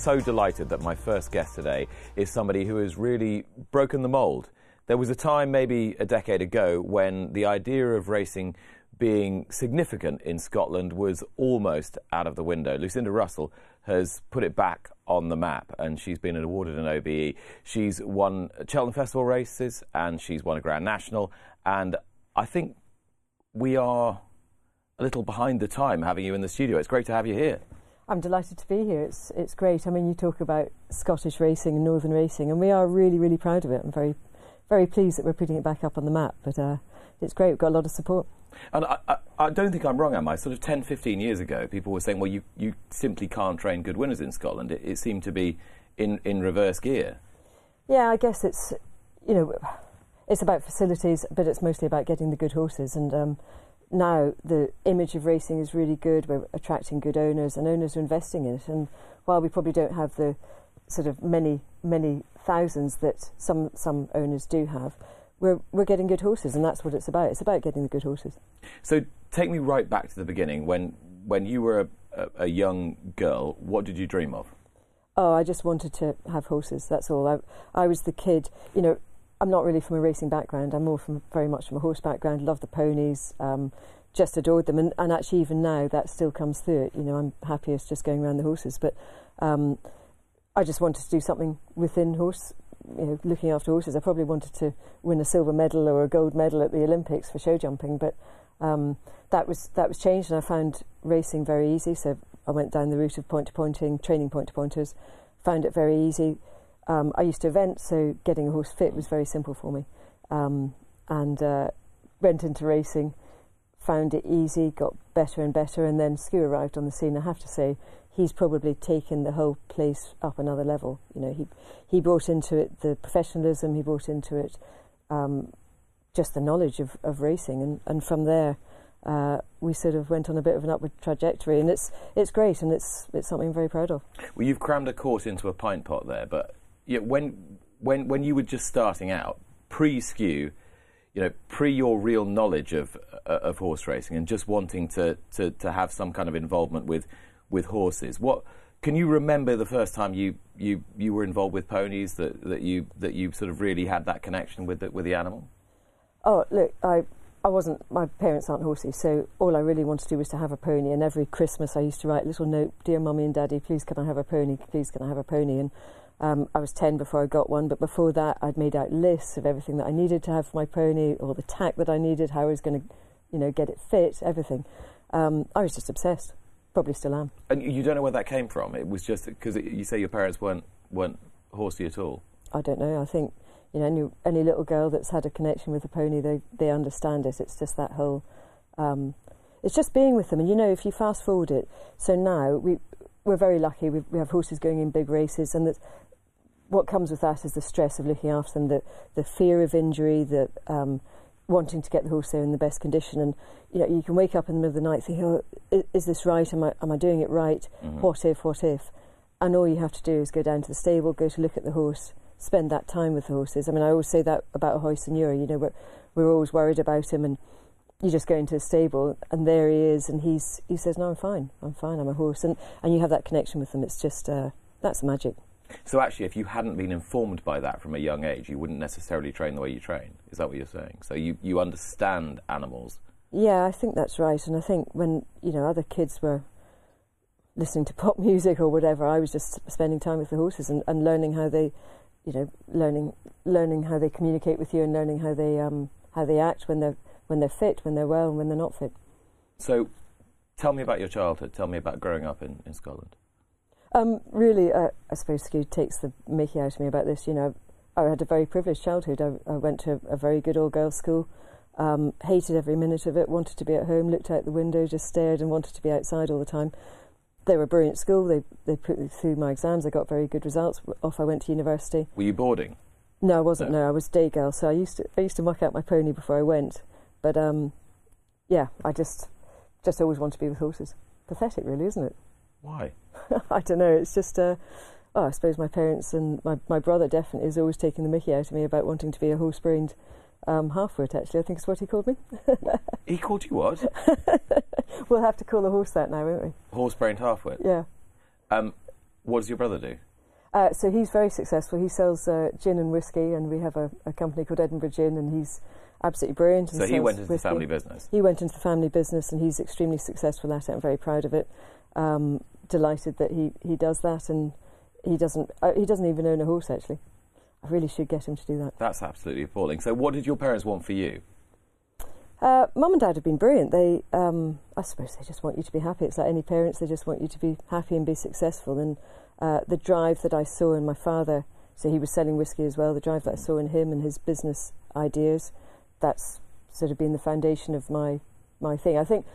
so delighted that my first guest today is somebody who has really broken the mould. There was a time, maybe a decade ago, when the idea of racing being significant in Scotland was almost out of the window. Lucinda Russell has put it back on the map and she's been awarded an OBE. She's won Cheltenham Festival races and she's won a Grand National. And I think we are a little behind the time having you in the studio. It's great to have you here. I'm delighted to be here. It's it's great. I mean, you talk about Scottish racing and Northern racing, and we are really really proud of it. I'm very very pleased that we're putting it back up on the map. But uh, it's great. We've got a lot of support. And I, I, I, don't think I'm wrong, am I? Sort of 10, 15 years ago, people were saying, well, you, you simply can't train good winners in Scotland. It, it seemed to be in, in reverse gear. Yeah, I guess it's, you know, it's about facilities, but it's mostly about getting the good horses. And um, now the image of racing is really good. We're attracting good owners, and owners are investing in it. And while we probably don't have the sort of many many thousands that some some owners do have, we're we're getting good horses, and that's what it's about. It's about getting the good horses. So take me right back to the beginning when when you were a, a, young girl. What did you dream of? Oh, I just wanted to have horses. That's all. I I was the kid. You know, I'm not really from a racing background. I'm more from very much from a horse background. Love the ponies. Um, just adored them, and, and actually even now that still comes through it. You know, I'm happiest just going around the horses, but um, I just wanted to do something within horse. You know, looking after horses. I probably wanted to win a silver medal or a gold medal at the Olympics for show jumping, but um, that was that was changed, and I found racing very easy. So I went down the route of point to pointing, training point to pointers. Found it very easy um, I used to event, so getting a horse fit was very simple for me. Um, and uh, went into racing, found it easy, got better and better, and then Scu arrived on the scene. I have to say, he's probably taken the whole place up another level. You know, he he brought into it the professionalism, he brought into it um, just the knowledge of, of racing, and, and from there. Uh, we sort of went on a bit of an upward trajectory, and it's it's great, and it's it's something I'm very proud of. Well, you've crammed a course into a pint pot there, but you know, when when when you were just starting out, pre Scu, you know, pre your real knowledge of uh, of horse racing and just wanting to, to to have some kind of involvement with with horses, what can you remember the first time you, you, you were involved with ponies that, that you that you sort of really had that connection with the, with the animal? Oh, look, I I wasn't. My parents aren't horses, so all I really wanted to do was to have a pony. And every Christmas, I used to write a little note, "Dear Mummy and Daddy, please can I have a pony? Please can I have a pony?" And um, I was 10 before I got one, but before that, I'd made out lists of everything that I needed to have for my pony, or the tack that I needed, how I was going to, you know, get it fit, everything. Um, I was just obsessed. Probably still am. And you don't know where that came from. It was just because you say your parents weren't weren't horsey at all. I don't know. I think you know any any little girl that's had a connection with a pony, they they understand it. It's just that whole. Um, it's just being with them, and you know, if you fast forward it, so now we we're very lucky. We, we have horses going in big races, and that what comes with that is the stress of looking after them, the the fear of injury, the um, wanting to get the horse there in the best condition. And you know, you can wake up in the middle of the night thinking, "Oh, is, is this right? Am I am I doing it right? Mm-hmm. What if? What if?" And all you have to do is go down to the stable, go to look at the horse, spend that time with the horses. I mean, I always say that about Ahoy Senor. You know, we're we're always worried about him, and you just go into the stable, and there he is, and he's he says, "No, I'm fine. I'm fine. I'm a horse," and and you have that connection with them. It's just uh, that's magic. So actually, if you hadn't been informed by that from a young age, you wouldn't necessarily train the way you train. Is that what you're saying? So you, you understand animals. Yeah, I think that's right. And I think when you know other kids were listening to pop music or whatever, I was just spending time with the horses and, and learning how they, you know, learning learning how they communicate with you and learning how they um, how they act when they're when they're fit, when they're well, and when they're not fit. So, tell me about your childhood. Tell me about growing up in, in Scotland. Um, really, uh, I suppose Scu takes the mickey out of me about this. You know, I had a very privileged childhood. I, I went to a very good all girls school, um, hated every minute of it, wanted to be at home, looked out the window, just stared and wanted to be outside all the time. They were a brilliant school. They, they put me through my exams. I got very good results. Off I went to university. Were you boarding? No, I wasn't. No, no I was day girl. So I used to I used to muck out my pony before I went. But um, yeah, I just just always wanted to be with horses. Pathetic, really, isn't it? Why? I don't know. It's just, uh, oh, I suppose my parents and my, my brother definitely is always taking the mickey out of me about wanting to be a horse brained um, half-wit, actually. I think is what he called me. he called you what? we'll have to call the horse that now, won't we? Horse brained half-wit? Yeah. Um, What does your brother do? Uh, so he's very successful. He sells uh, gin and whiskey, and we have a, a, company called Edinburgh Gin, and he's absolutely brilliant. So he went into whiskey. the family business. He went into the family business, and he's extremely successful at it. I'm very proud of it. Um, delighted that he, he does that, and he doesn't uh, he doesn't even own a horse actually. I really should get him to do that. That's absolutely appalling. So, what did your parents want for you? Uh, Mum and Dad have been brilliant. They, um, I suppose, they just want you to be happy. It's like any parents; they just want you to be happy and be successful. And uh, the drive that I saw in my father, so he was selling whiskey as well. The drive that I saw in him and his business ideas, that's sort of been the foundation of my my thing. I think,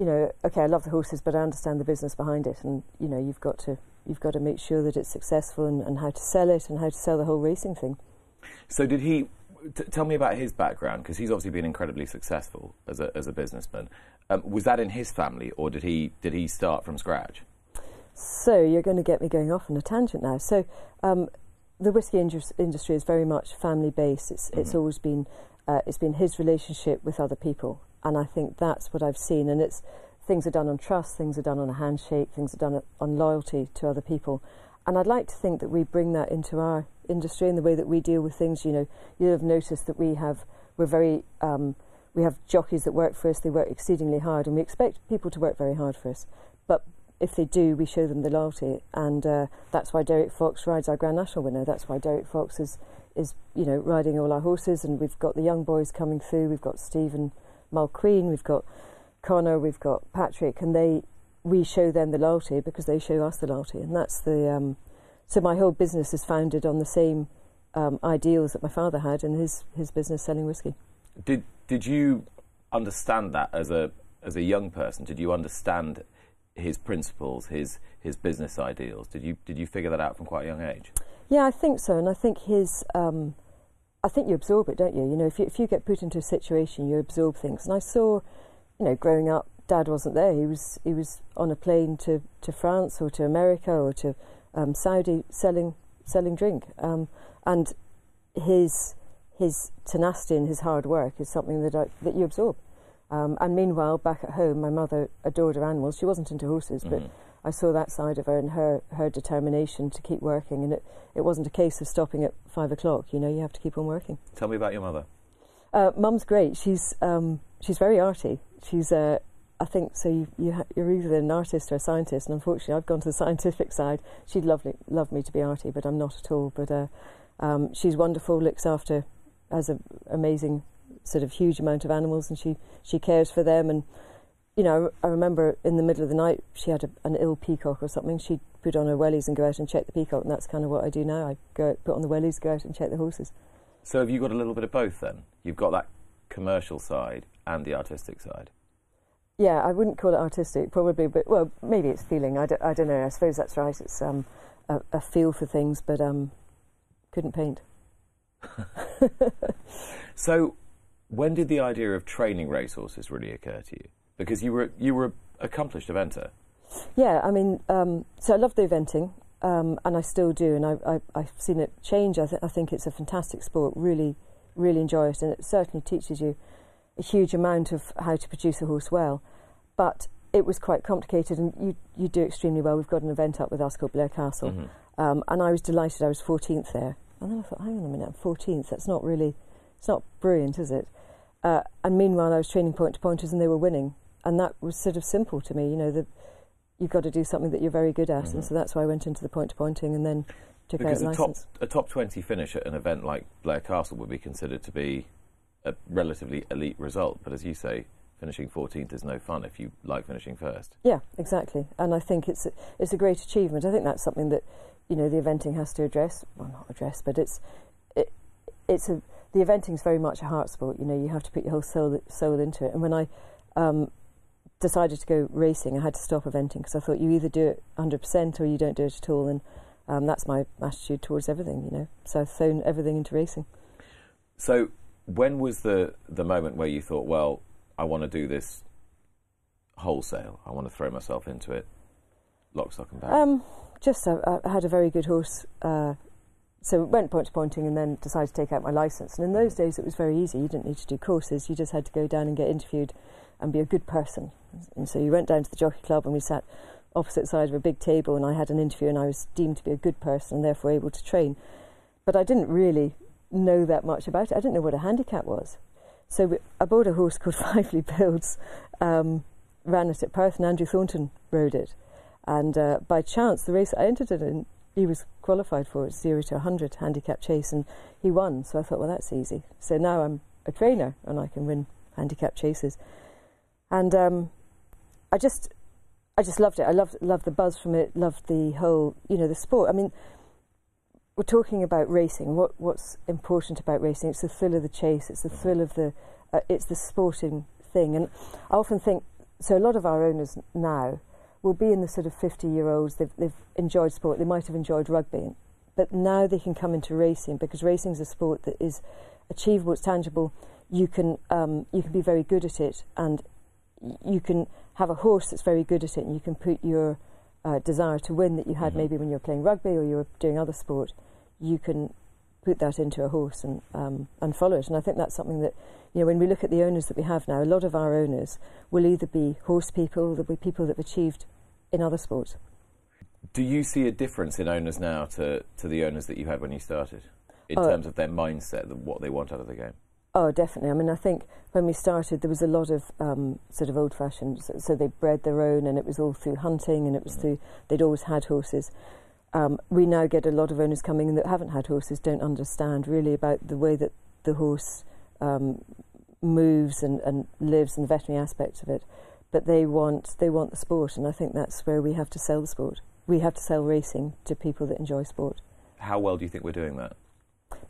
you know, okay, I love the horses, but I understand the business behind it, and you know, you've got to you've got to make sure that it's successful and, and how to sell it and how to sell the whole racing thing. So, did he? T- tell me about his background because he's obviously been incredibly successful as a as a businessman. Um, was that in his family, or did he did he start from scratch? So you're going to get me going off on a tangent now. So um, the whiskey industry is very much family based. It's mm-hmm. it's always been uh, it's been his relationship with other people, and I think that's what I've seen. And it's things are done on trust, things are done on a handshake, things are done on loyalty to other people. And I'd like to think that we bring that into our industry and the way that we deal with things. You know, you'll have noticed that we have we're very um, we have jockeys that work for us. They work exceedingly hard, and we expect people to work very hard for us. But if they do, we show them the loyalty, and uh, that's why Derek Fox rides our Grand National winner. That's why Derek Fox is is you know riding all our horses, and we've got the young boys coming through. We've got Stephen Mulqueen, we've got Connor, we've got Patrick, and they we show them the loyalty because they show us the loyalty, and that's the um, so my whole business is founded on the same um, ideals that my father had in his his business selling whiskey. Did did you understand that as a as a young person? Did you understand his principles, his his business ideals? Did you did you figure that out from quite a young age? Yeah, I think so, and I think his. Um, I think you absorb it, don't you? You know, if you if you get put into a situation, you absorb things. And I saw, you know, growing up, Dad wasn't there. He was he was on a plane to, to France or to America or to um, Saudi selling selling drink, um, and his his tenacity and his hard work is something that I, that you absorb. Um, and meanwhile, back at home, my mother adored her animals. She wasn't into horses, mm-hmm. but I saw that side of her and her, her determination to keep working. And it, it wasn't a case of stopping at five o'clock. You know, you have to keep on working. Tell me about your mother. Uh, Mum's great. She's um, she's very arty. She's uh, I think so. You, you ha- you're either an artist or a scientist, and unfortunately, I've gone to the scientific side. She'd love love me to be arty, but I'm not at all. But uh, um, she's wonderful. Looks after, has an amazing sort of huge amount of animals, and she she cares for them. And you know, I remember in the middle of the night she had a, an ill peacock or something. She'd put on her wellies and go out and check the peacock, and that's kind of what I do now. I go put on the wellies, go out and check the horses. So have you got a little bit of both then? You've got that commercial side and the artistic side. Yeah, I wouldn't call it artistic, probably, but well, maybe it's feeling. I don't, don't know. I suppose that's right. It's um, a, a feel for things, but um, couldn't paint. so, when did the idea of training racehorses really occur to you? Because you were you were an accomplished eventer. Yeah, I mean, um, so I love the eventing, um, and I still do, and I, I, have seen it change. I, th- I think it's a fantastic sport. Really, really enjoy it, and it certainly teaches you a huge amount of how to produce a horse well. But it was quite complicated, and you you do extremely well. We've got an event up with us called Blair Castle, mm-hmm. um, and I was delighted. I was 14th there, and then I thought, hang on a minute, I'm 14th. That's not really, it's not brilliant, is it? Uh, and meanwhile, I was training point to pointers and they were winning. And that was sort of simple to me, you know, that you've got to do something that you're very good at. Mm-hmm. And so that's why I went into the point to pointing and then took because out a, license. Top, a top 20 finish at an event like Blair Castle would be considered to be a relatively elite result. But as you say, finishing 14th is no fun if you like finishing first. Yeah, exactly. And I think it's a, it's a great achievement. I think that's something that, you know, the eventing has to address. Well, not address, but it's it, it's a the eventing is very much a heart sport. You know, you have to put your whole soul soul into it. And when I um, decided to go racing, I had to stop eventing because I thought you either do it 100% or you don't do it at all. And um, that's my attitude towards everything. You know, so I've thrown everything into racing. So, when was the the moment where you thought, well, I want to do this wholesale? I want to throw myself into it, lock, stock, and barrel. Um, just I, I, had a very good horse. Uh, so went point to pointing and then decided to take out my license. And in those days, it was very easy. You didn't need to do courses. You just had to go down and get interviewed and be a good person. And so you went down to the jockey club and we sat opposite side of a big table, and I had an interview, and I was deemed to be a good person and therefore able to train. But I didn't really know that much about it. I didn't know what a handicap was. So I bought a horse called Fively Builds, um, ran it at Perth, and Andrew Thornton rode it. And uh, by chance, the race I entered it in, he was qualified for it, zero to 100 handicap chase, and he won. So I thought, well, that's easy. So now I'm a trainer and I can win handicap chases. And um, I just, I just loved it. I loved, loved the buzz from it. Loved the whole, you know, the sport. I mean, we're talking about racing. What what's important about racing? It's the thrill of the chase. It's the thrill of the. Uh, it's the sporting thing. And I often think so. A lot of our owners now will be in the sort of fifty-year-olds. They've they've enjoyed sport. They might have enjoyed rugby, but now they can come into racing because racing is a sport that is achievable. It's tangible. You can um, you can be very good at it, and you can have a horse that's very good at it, and you can put your uh, desire to win that you had mm-hmm. maybe when you were playing rugby or you were doing other sport you can put that into a horse and um, and follow it. And I think that's something that you know when we look at the owners that we have now, a lot of our owners will either be horse people, they'll be people that have achieved in other sports. Do you see a difference in owners now to, to the owners that you had when you started, in oh, terms of their mindset, of what they want out of the game? Oh, definitely. I mean, I think when we started, there was a lot of um, sort of old-fashioned. So, so, they bred their own, and it was all through hunting, and it was mm-hmm. through they'd always had horses. Um, we now get a lot of owners coming in that haven't had horses, don't understand really about the way that the horse um, moves and, and lives and the veterinary aspects of it. But they want they want the sport, and I think that's where we have to sell the sport. We have to sell racing to people that enjoy sport. How well do you think we're doing that?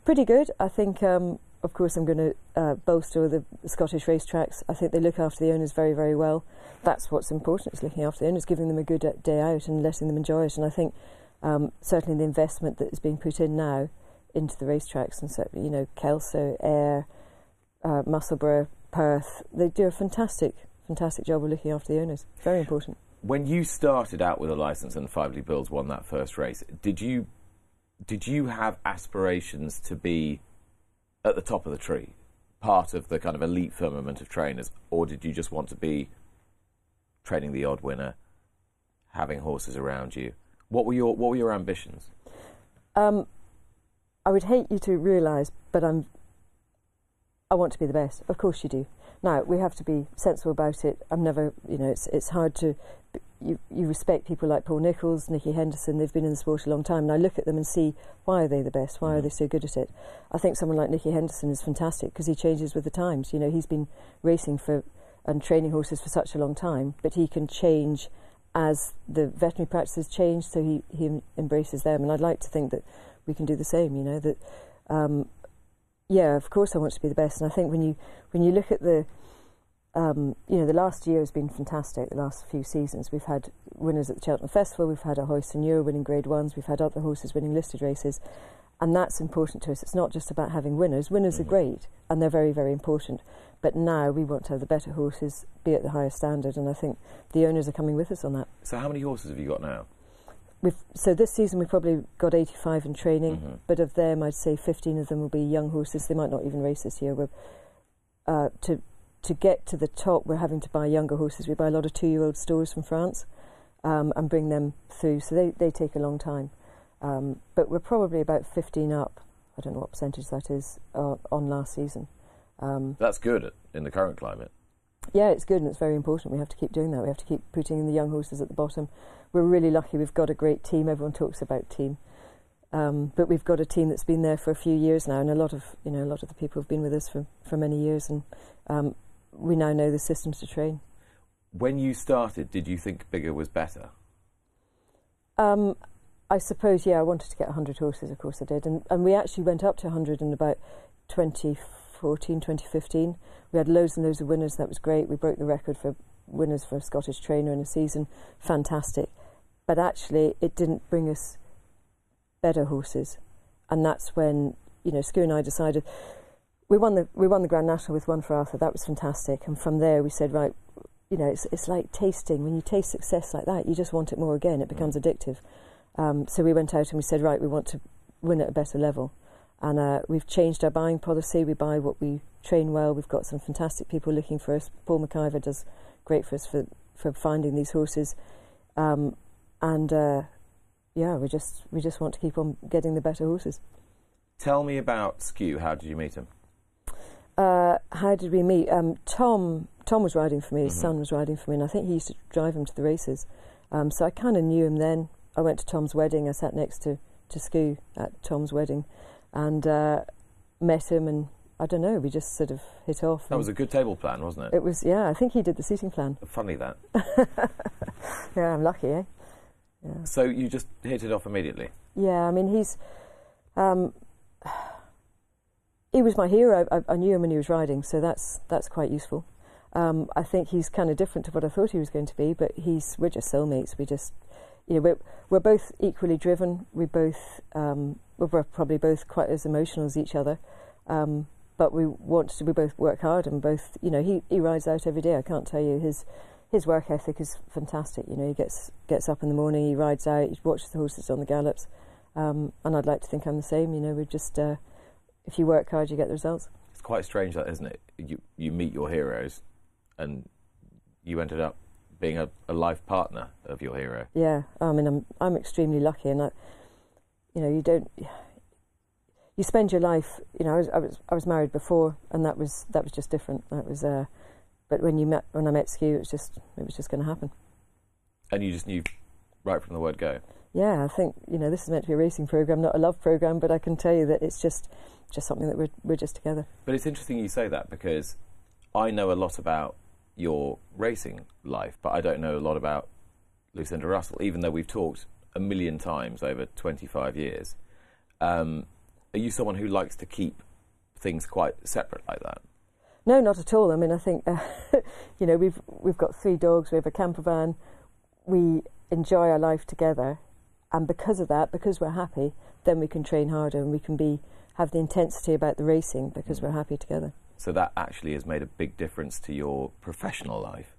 Pretty good. I think, um, of course, I'm going to uh, bolster the Scottish racetracks. I think they look after the owners very, very well. That's what's important, is looking after the owners, giving them a good day out and letting them enjoy it. And I think um, certainly the investment that is being put in now into the racetracks and so, you know Kelso, Ayr, uh, Musselburgh, Perth, they do a fantastic, fantastic job of looking after the owners. Very important. When you started out with a license and Fively Builds won that first race, did you did you have aspirations to be at the top of the tree, part of the kind of elite firmament of trainers, or did you just want to be training the odd winner, having horses around you? What were your What were your ambitions? Um, I would hate you to realise, but I'm. I want to be the best. Of course you do. Now we have to be sensible about it. I'm never, you know, it's it's hard to. You, you respect people like Paul Nicholls, Nicky Henderson. They've been in the sport a long time, and I look at them and see why are they the best? Why mm-hmm. are they so good at it? I think someone like Nicky Henderson is fantastic because he changes with the times. You know, he's been racing for and training horses for such a long time, but he can change as the veterinary practices change, so he, he embraces them. And I'd like to think that we can do the same, you know, that, um, yeah, of course I want to be the best. And I think when you, when you look at the, um, you know, the last year has been fantastic, the last few seasons. We've had winners at the Cheltenham Festival, we've had Ahoy Senor winning grade ones, we've had other horses winning listed races. And that's important to us. It's not just about having winners. Winners mm-hmm. are great and they're very, very important. But now we want to have the better horses be at the highest standard, and I think the owners are coming with us on that. So, how many horses have you got now? We've, so this season we've probably got 85 in training, mm-hmm. but of them I'd say 15 of them will be young horses. They might not even race this year. We're, uh, to to get to the top, we're having to buy younger horses. We buy a lot of two-year-old stores from France um, and bring them through. So they, they take a long time. Um, but we're probably about 15 up. I don't know what percentage that is uh, on last season. Um, That's good in the current climate. Yeah, it's good and it's very important. We have to keep doing that. We have to keep putting in the young horses at the bottom. We're really lucky. We've got a great team. Everyone talks about team, um, but we've got a team that's been there for a few years now, and a lot of you know a lot of the people have been with us for for many years, and um, we now know the systems to train. When you started, did you think bigger was better? Um, I suppose, yeah. I wanted to get 100 horses, of course I did, and and we actually went up to 100 in about 2014, 2015. We had loads and loads of winners. That was great. We broke the record for winners for a Scottish trainer in a season. Fantastic. But actually, it didn't bring us better horses. And that's when, you know, Scu and I decided we won the we won the Grand National with one for Arthur. That was fantastic. And from there, we said, right, you know, it's it's like tasting. When you taste success like that, you just want it more again. It becomes addictive. Um, so we went out and we said, right, we want to win at a better level. And uh, we've changed our buying policy. We buy what we train well. We've got some fantastic people looking for us. Paul McIver does great for us for, for finding these horses. um, and uh, yeah, we just we just want to keep on getting the better horses. Tell me about Scu. How did you meet him? Uh, how did we meet? Um, Tom Tom was riding for me. His Mhm. son was riding for me, and I think he used to drive him to the races. Um, so I kind of knew him then. I went to Tom's wedding. I sat next to to Scu at Tom's wedding, and uh, met him. And I don't know, we just sort of hit off. That was a good table plan, wasn't it? it was yeah. I think he did the seating plan. Funny that. Yeah, I'm lucky, eh? Yeah. So you just hit it off immediately. Yeah, I mean he's um, he was my hero. I, I knew him when he was riding, so that's that's quite useful. Um, I think he's kind of different to what I thought he was going to be, but he's we're just soulmates. We just you know we're we're both equally driven. We both um, we're probably both quite as emotional as each other. Um, but we want to we both work hard and both you know he, he rides out every day. I can't tell you his his work ethic is fantastic. You know he gets gets up in the morning, he rides out, he watches the horses on the gallops, um, and I'd like to think I'm the same. You know we're just uh, if you work hard, you get the results. It's quite strange, that isn't it? You you meet your heroes, and you ended up being a, a life partner of your hero. Yeah, I mean, I'm I'm extremely lucky, and I, you know, you don't, you spend your life. You know, I was I was I was married before, and that was that was just different. That was, uh, but when you met when I met Scu, it was just it was just going to happen. And you just knew right from the word go. Yeah, I think you know this is meant to be a racing program, not a love program, but I can tell you that it's just just something that we're we're just together. But it's interesting you say that because I know a lot about your racing life, but I don't know a lot about Lucinda Russell, even though we've talked a million times over 25 years. Um, are you someone who likes to keep things quite separate like that? No, not at all. I mean, I think uh, you know we've we've got three dogs. We have a camper van. We enjoy our life together, and because of that, because we're happy, then we can train harder and we can be have the intensity about the racing because mm. we're happy together. So that actually has made a big difference to your professional life.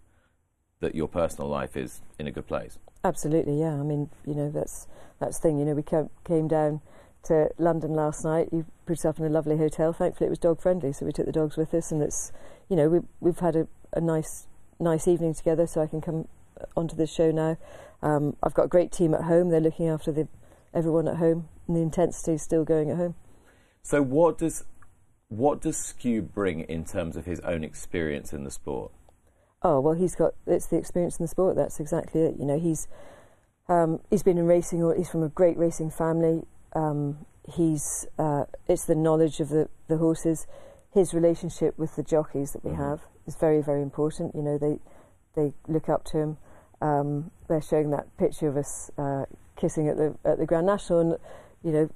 That your personal life is in a good place. Absolutely, yeah. I mean, you know, that's that's the thing. You know, we came, came down to London last night. You put up in a lovely hotel. Thankfully, it was dog friendly, so we took the dogs with us, and it's, you know, we we've had a, a nice nice evening together. So I can come onto this show now. Um, I've got a great team at home. They're looking after the everyone at home, and the intensity is still going at home. So what does what does Scu bring in terms of his own experience in the sport? Oh well, he's got it's the experience in the sport. That's exactly it. You know, he's um, he's been in racing. Or he's from a great racing family. Um, he's uh, it's the knowledge of the the horses. His relationship with the jockeys that we Mhm. have is very very important. You know, they they look up to him. Um, they're showing that picture of us uh, kissing at the at the Grand National, and you know,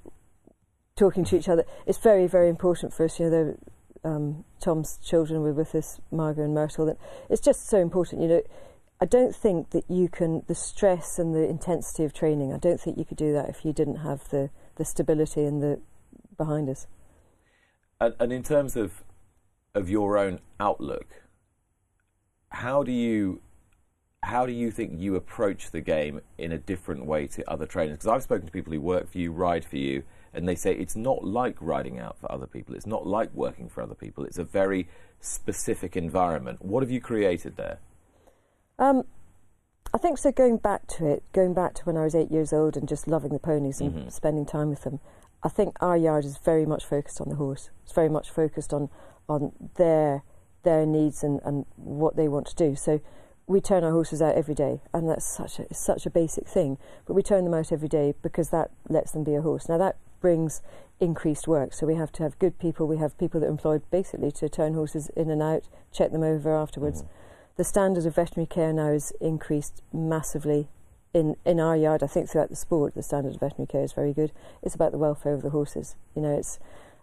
talking to each other. It's very very important for us. You know, um, Tom's children were with us, Margot and Myrtle. That it's just so important. You know, I don't think that you can the stress and the intensity of training. I don't think you could do that if you didn't have the the stability and the behind us. And, and in terms of of your own outlook, how do you how do you think you approach the game in a different way to other trainers? Because I've spoken to people who work for you, ride for you, and they say it's not like riding out for other people. It's not like working for other people. It's a very specific environment. What have you created there? Um, I think so. Going back to it, going back to when I was eight years old and just loving the ponies and Mhm. spending time with them, I think our yard is very much focused on the horse. It's very much focused on on their their needs and, and what they want to do. So we turn our horses out every day, and that's such a such a basic thing. But we turn them out every day because that lets them be a horse. Now that brings increased work. So we have to have good people. We have people that are employed basically to turn horses in and out, check them over afterwards Mhm. the standard of veterinary care now is increased massively in, in our yard. I think throughout the sport, the standard of veterinary care is very good. It's about the welfare of the horses. You know, it's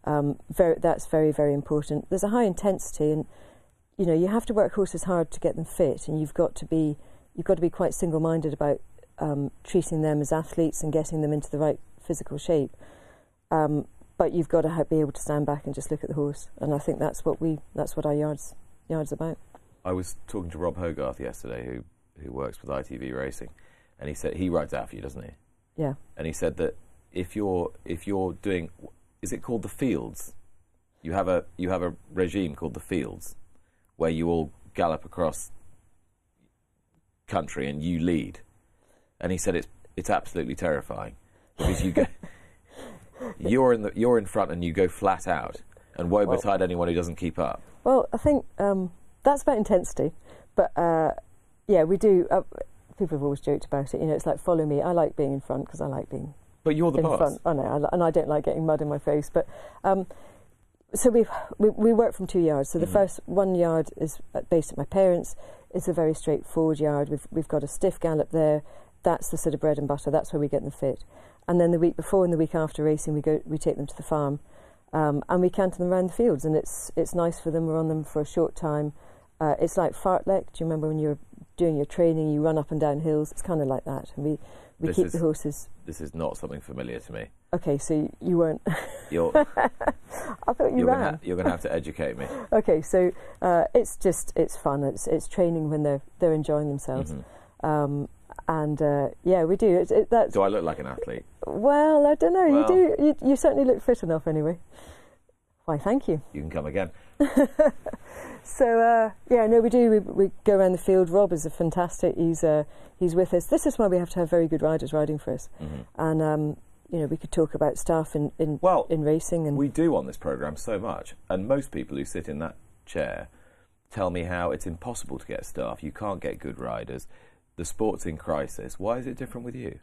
um, very that's very very important. There's a high intensity, and you know you have to work horses hard to get them fit, and you've got to be you've got to be quite single minded about um, treating them as athletes and getting them into the right physical shape. Um, but you've got to ha- be able to stand back and just look at the horse, and I think that's what we that's what our yards yards about. I was talking to Rob Hogarth yesterday, who who works with ITV Racing, and he said he rides out for you, doesn't he? Yeah. And he said that if you're if you're doing, is it called the fields? You have a you have a regime called the fields, where you all gallop across country and you lead. and he said it's it's absolutely terrifying because you go, you're in the you're in front and you go flat out, and woe Well- betide anyone who doesn't keep up. Well, I think um, that's about intensity, but uh, yeah, we do. Uh, people have always joked about it. You know, it's like follow me. I like being in front because I like being But you're the in boss. front. I know, I li- and I don't like getting mud in my face. But um, so we we work from two yards. So the Mhm. first one yard is based at my parents. It's a very straightforward yard. We've we've got a stiff gallop there. That's the sort of bread and butter. That's where we get them fit. And then the week before and the week after racing, we go we take them to the farm, um, and we canter them around the fields. And it's it's nice for them. We're on them for a short time. Uh, it's like fartlek. Do you remember when you were doing your training? You run up and down hills. It's kind of like that. And we we This keep the horses. This is not something familiar to me. Okay, so you- weren't. You're I thought you you're ran. gonna, ha- you're gonna have to educate me. Okay, so uh, it's just it's fun. It's it's training when they're they're enjoying themselves. Mhm. Um, and uh, yeah, we do. It, it, that's Do I look like an athlete? well, I don't know. Well. You do. You, you certainly look fit enough, anyway. Why? Thank you. You can come again. So uh, yeah, no, we do. We, we go around the field. Rob is a fantastic. He's uh, he's with us. This is why we have to have very good riders riding for us. Mhm. And um, you know, we could talk about stuff in in, Well, in racing and we do on this program so much, and most people who sit in that chair tell me how it's impossible to get staff. You can't get good riders. The sport's in crisis. Why is it different with you?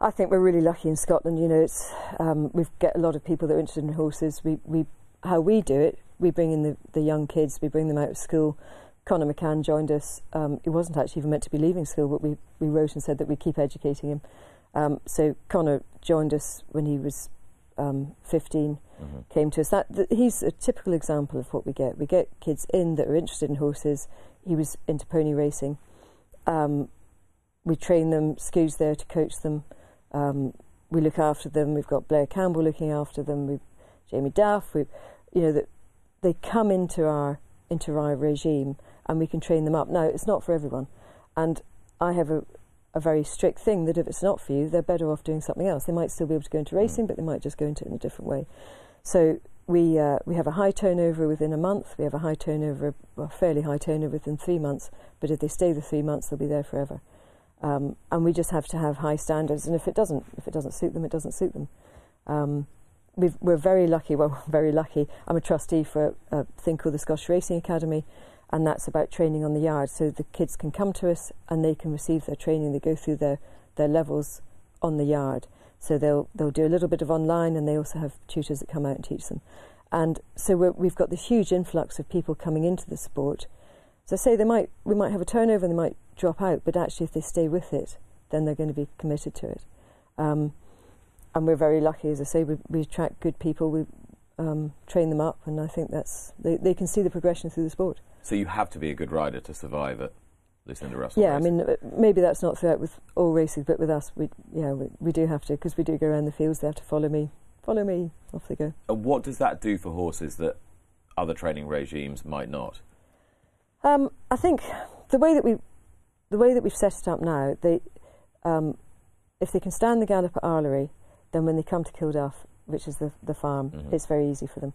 I think we're really lucky in Scotland. You know, it's um, we get a lot of people that are interested in horses. We we how we do it. We bring in the, the young kids. We bring them out of school. Conor McCann joined us. Um, he wasn't actually even meant to be leaving school, but we, we wrote and said that we keep educating him. Um, so Conor joined us when he was um, 15. Mhm. Came to us. That th- he's a typical example of what we get. We get kids in that are interested in horses. He was into pony racing. Um, we train them. Scu's there to coach them. Um, we look after them. We've got Blair Campbell looking after them. We've Jamie Duff. We, you know, that they come into our into our regime, and we can train them up. Now, it's not for everyone, and I have a a very strict thing that if it's not for you, they're better off doing something else. They might still be able to go into racing, but they might just go into it in a different way. So we uh, we have a high turnover within a month. We have a high turnover, well, fairly high turnover within three months. But if they stay the three months, they'll be there forever. Um, and we just have to have high standards. And if it doesn't, if it doesn't suit them, it doesn't suit them. Um, we've, we're very lucky. Well, very lucky. I'm a trustee for a, a thing called the Scottish Racing Academy, and that's about training on the yard. So the kids can come to us and they can receive their training. They go through their, their levels on the yard. So they'll they'll do a little bit of online, and they also have tutors that come out and teach them. And so we're, we've got this huge influx of people coming into the sport. So say they might we might have a turnover and they might drop out, but actually if they stay with it, then they're going to be committed to it. Um, and we're very lucky, as I say, we, we attract good people, we um, train them up, and I think that's they, they can see the progression through the sport. So you have to be a good rider to survive at Lucinda Russell. Yeah, I mean uh, maybe that's not throughout with all races, but with us, we yeah we, we do have to because we do go around the fields. They have to follow me, follow me, off they go. And what does that do for horses that other training regimes might not? Um, I think the way that we, the way that we've set it up now, they, um, if they can stand the gallop at Arlary, then when they come to Kilduff, which is the the farm, Mhm. it's very easy for them,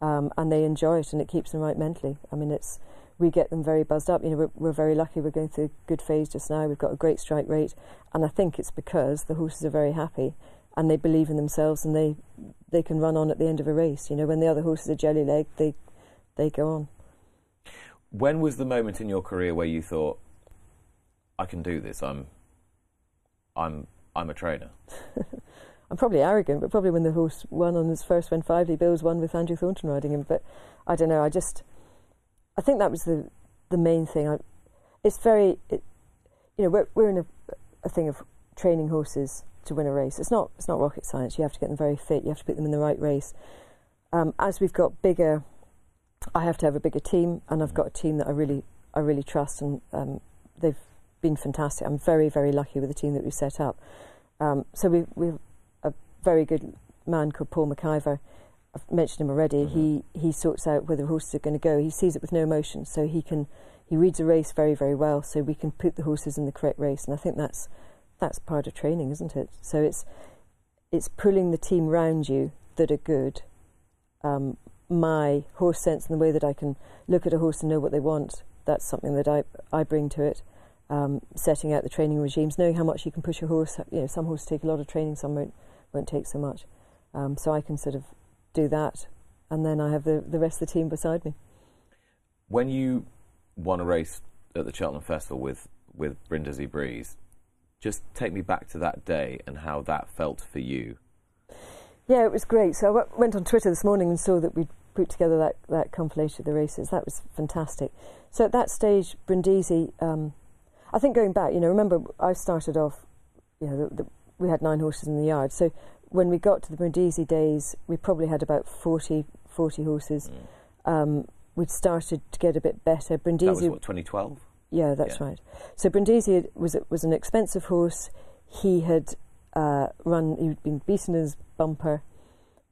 um, and they enjoy it, and it keeps them right mentally. I mean, it's we get them very buzzed up. You know, we're, we're very lucky. We're going through a good phase just now. We've got a great strike rate, and I think it's because the horses are very happy, and they believe in themselves, and they they can run on at the end of a race. You know, when the other horses are jelly leg, they they go on. When was the moment in your career where you thought, "I can do this. I'm, I'm, I'm a trainer." I'm probably arrogant, but probably when the horse won on his first when Fively Bills won with Andrew Thornton riding him. But I don't know. I just, I think that was the the main thing. I, it's very, it, you know, we're we're in a, a thing of training horses to win a race. It's not it's not rocket science. You have to get them very fit. You have to put them in the right race. Um, as we've got bigger, I have to have a bigger team, and I've got a team that I really I really trust, and um, they've been fantastic. I'm very very lucky with the team that we've set up. Um, so we we've a very good man called Paul McIver. I've mentioned him already. Mhm. He he sorts out where the horses are going to go. He sees it with no emotion, so he can he reads a race very very well. So we can put the horses in the correct race, and I think that's that's part of training, isn't it? So it's it's pulling the team round you that are good. Um, my horse sense and the way that I can look at a horse and know what they want. That's something that I I bring to it. um, setting out the training regimes, knowing how much you can push a horse. You know, some horses take a lot of training, some won't, won't take so much. Um, so I can sort of do that, and then I have the, the rest of the team beside me. When you won a race at the Cheltenham Festival with, with Brindisi Breeze, just take me back to that day and how that felt for you. Yeah, it was great. So I w- went on Twitter this morning and saw that we'd put together that, that compilation of the races. That was fantastic. So at that stage, Brindisi, um, I think going back, you know, remember I started off, you know, the, the, we had nine horses in the yard. So when we got to the Brindisi days, we probably had about 40, 40 horses. Mm. Um, we'd started to get a bit better. Brindisi. That was what, 2012? Yeah, that's yeah. right. So Brindisi was was an expensive horse. He had uh, run. He'd been beaten in his bumper,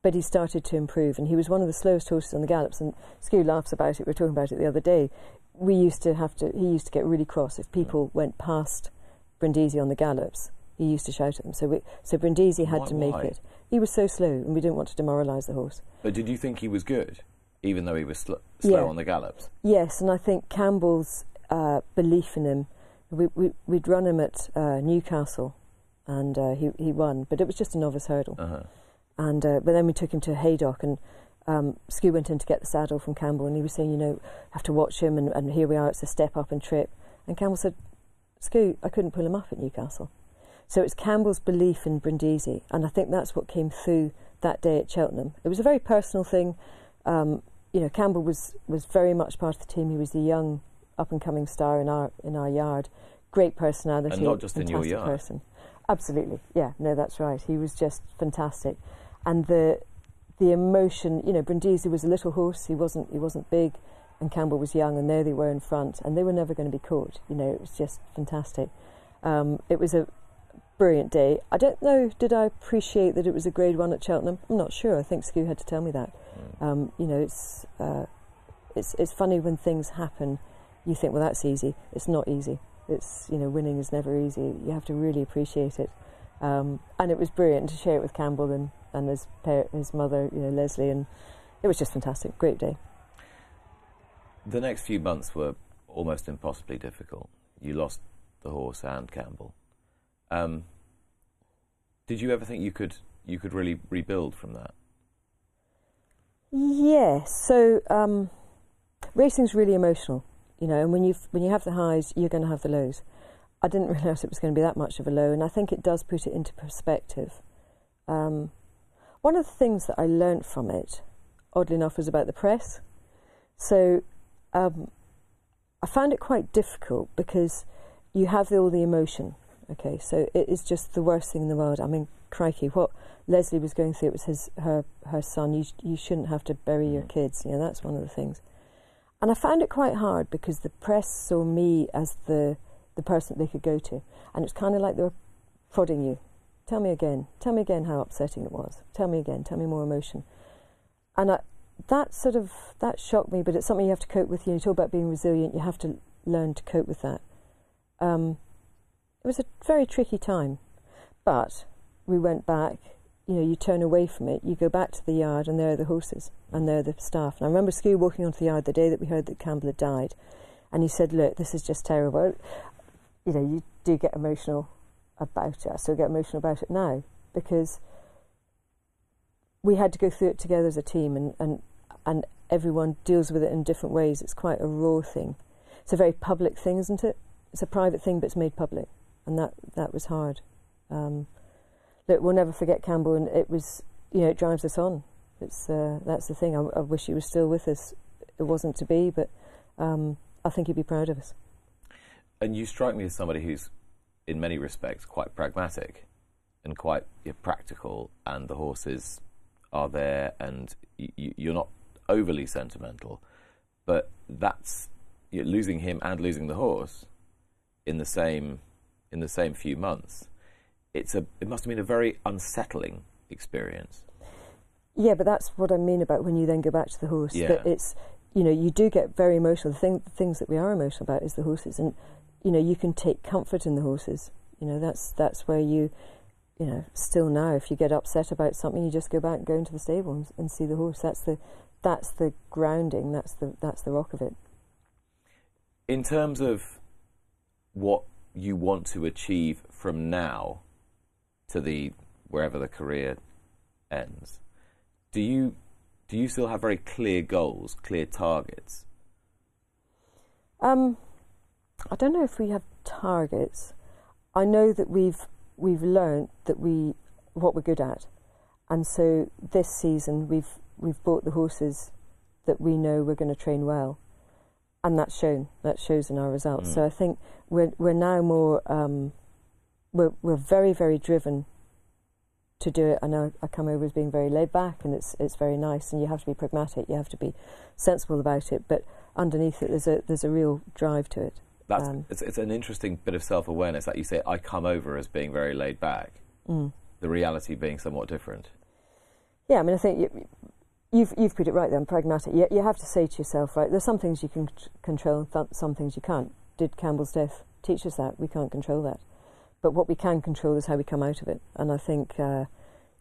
but he started to improve, and he was one of the slowest horses on the gallops. And Scu laughs about it. We were talking about it the other day. We used to have to. He used to get really cross if people mm. went past Brindisi on the gallops. He used to shout at them. So we, so Brindisi had why, to make why? it. He was so slow, and we didn't want to demoralise the horse. But did you think he was good, even though he was sl- slow yeah. on the gallops? Yes, and I think Campbell's uh, belief in him. We, we, would run him at uh, Newcastle, and uh, he he won, but it was just a novice hurdle. Uh-huh. And uh, but then we took him to Haydock, and um, Scu went in to get the saddle from Campbell, and he was saying, you know, have to watch him, and, and here we are, it's a step up and trip. And Campbell said, Scu, I couldn't pull him up at Newcastle. So it's Campbell's belief in Brindisi, and I think that's what came through that day at Cheltenham. It was a very personal thing. Um, you know, Campbell was, was very much part of the team. He was the young, up and coming star in our in our yard. Great personality, and not just in your yard. person. Absolutely, yeah. No, that's right. He was just fantastic, and the the emotion. You know, Brindisi was a little horse. He wasn't. He wasn't big, and Campbell was young, and there they were in front, and they were never going to be caught. You know, it was just fantastic. Um, it was a brilliant day. I don't know, did I appreciate that it was a grade one at Cheltenham? I'm not sure. I think Scu had to tell me that. Mm. Um, you know, it's, uh, it's, it's funny when things happen, you think, well, that's easy. It's not easy. It's, you know, winning is never easy. You have to really appreciate it. Um, and it was brilliant to share it with Campbell and, and his, parent, his mother, you know, Leslie, and it was just fantastic. Great day. The next few months were almost impossibly difficult. You lost the horse and Campbell. Um, did you ever think you could you could really rebuild from that? Yes. So um, racing's really emotional, you know, and when you when you have the highs, you're going to have the lows. I didn't realise it was going to be that much of a low, and I think it does put it into perspective. Um, one of the things that I learnt from it, oddly enough, was about the press. So um, I found it quite difficult because you have all the emotion Okay, so it is just the worst thing in the world. I mean, crikey, what Leslie was going through, it was his, her, her son. You, you shouldn't have to bury your mm. kids. You know, that's one of the things. And I found it quite hard because the press saw me as the, the person they could go to. And it's kind of like they were prodding you. Tell me again. Tell me again how upsetting it was. Tell me again. Tell me more emotion. And I, that sort of, that shocked me, but it's something you have to cope with. You, know, you talk about being resilient. You have to learn to cope with that. Um, it was a very tricky time, but we went back. You know, you turn away from it, you go back to the yard, and there are the horses, and there are the staff. And I remember Scu walking onto the yard the day that we heard that Campbell had died, and he said, "Look, this is just terrible." You know, you do get emotional about it. I still get emotional about it now because we had to go through it together as a team, and and and everyone deals with it in different ways. It's quite a raw thing. It's a very public thing, isn't it? It's a private thing, but it's made public and that that was hard. Um, look, we'll never forget Campbell, and it was you know it drives us on. It's uh, that's the thing. I, I, wish he was still with us. It wasn't to be, but um, I think he'd be proud of us. And you strike me as somebody who's, in many respects, quite pragmatic and quite know, practical, and the horses are there, and you're not overly sentimental. But that's you know, losing him and losing the horse in the same in the same few months, it's a, it must have been a very unsettling experience. Yeah, but that's what I mean about when you then go back to the horse. Yeah. That it's, you know, you do get very emotional. The, thing, the things that we are emotional about is the horses, and you know, you can take comfort in the horses. You know, that's that's where you, you know, still now, if you get upset about something, you just go back and go into the stable and, and see the horse. That's the that's the grounding. That's the that's the rock of it. In terms of what you want to achieve from now to the wherever the career ends, do you do you still have very clear goals, clear targets? Um, I don't know if we have targets. I know that we've we've learned that we what we're good at, and so this season we've we've bought the horses that we know we're going to train well, and that's shown. That shows in our results. Mm. So I think we're we're now more um, we're we're very very driven to do it. I know I come over as being very laid back, and it's it's very nice. And you have to be pragmatic. You have to be sensible about it. But underneath it, there's a there's a real drive to it. That's Um, it's, it's an interesting bit of self awareness that you say. I come over as being very laid back. Mm. The reality being somewhat different. Yeah, I mean, I think you, you've you've put it right there. I'm pragmatic. You, you have to say to yourself, right? There's some things you can control, th- some things you can't. Did Campbell's death teach us that? We can't control that, but what we can control is how we come out of it. And I think, uh,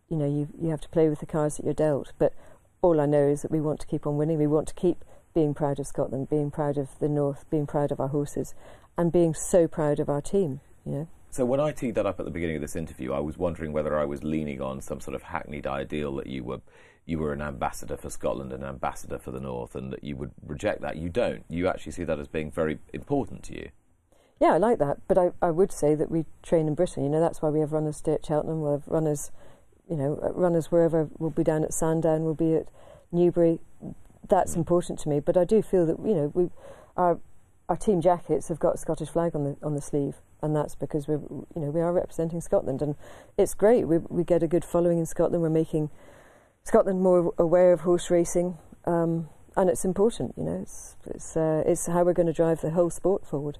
you know, you you have to play with the cards that you're dealt. But all I know is that we want to keep on winning. We want to keep being proud of Scotland, being proud of the North, being proud of our horses, and being so proud of our team. You know. So when I teed that up at the beginning of this interview, I was wondering whether I was leaning on some sort of hackneyed ideal that you were you were an ambassador for Scotland, an ambassador for the North, and that you would reject that. You don't. You actually see that as being very important to you. Yeah, I like that, but I, I would say that we train in Britain. You know, that's why we have runners stay at Cheltenham. We'll have runners, you know, uh, runners wherever. We'll be down at Sandown. We'll be at Newbury. That's Mm. important to me. But I do feel that you know we, our our team jackets have got a Scottish flag on the on the sleeve, and that's because we're you know we are representing Scotland, and it's great. We we get a good following in Scotland. We're making Scotland more aware of horse racing. Um, and it's important, you know. It's it's uh, it's how we're going to drive the whole sport forward.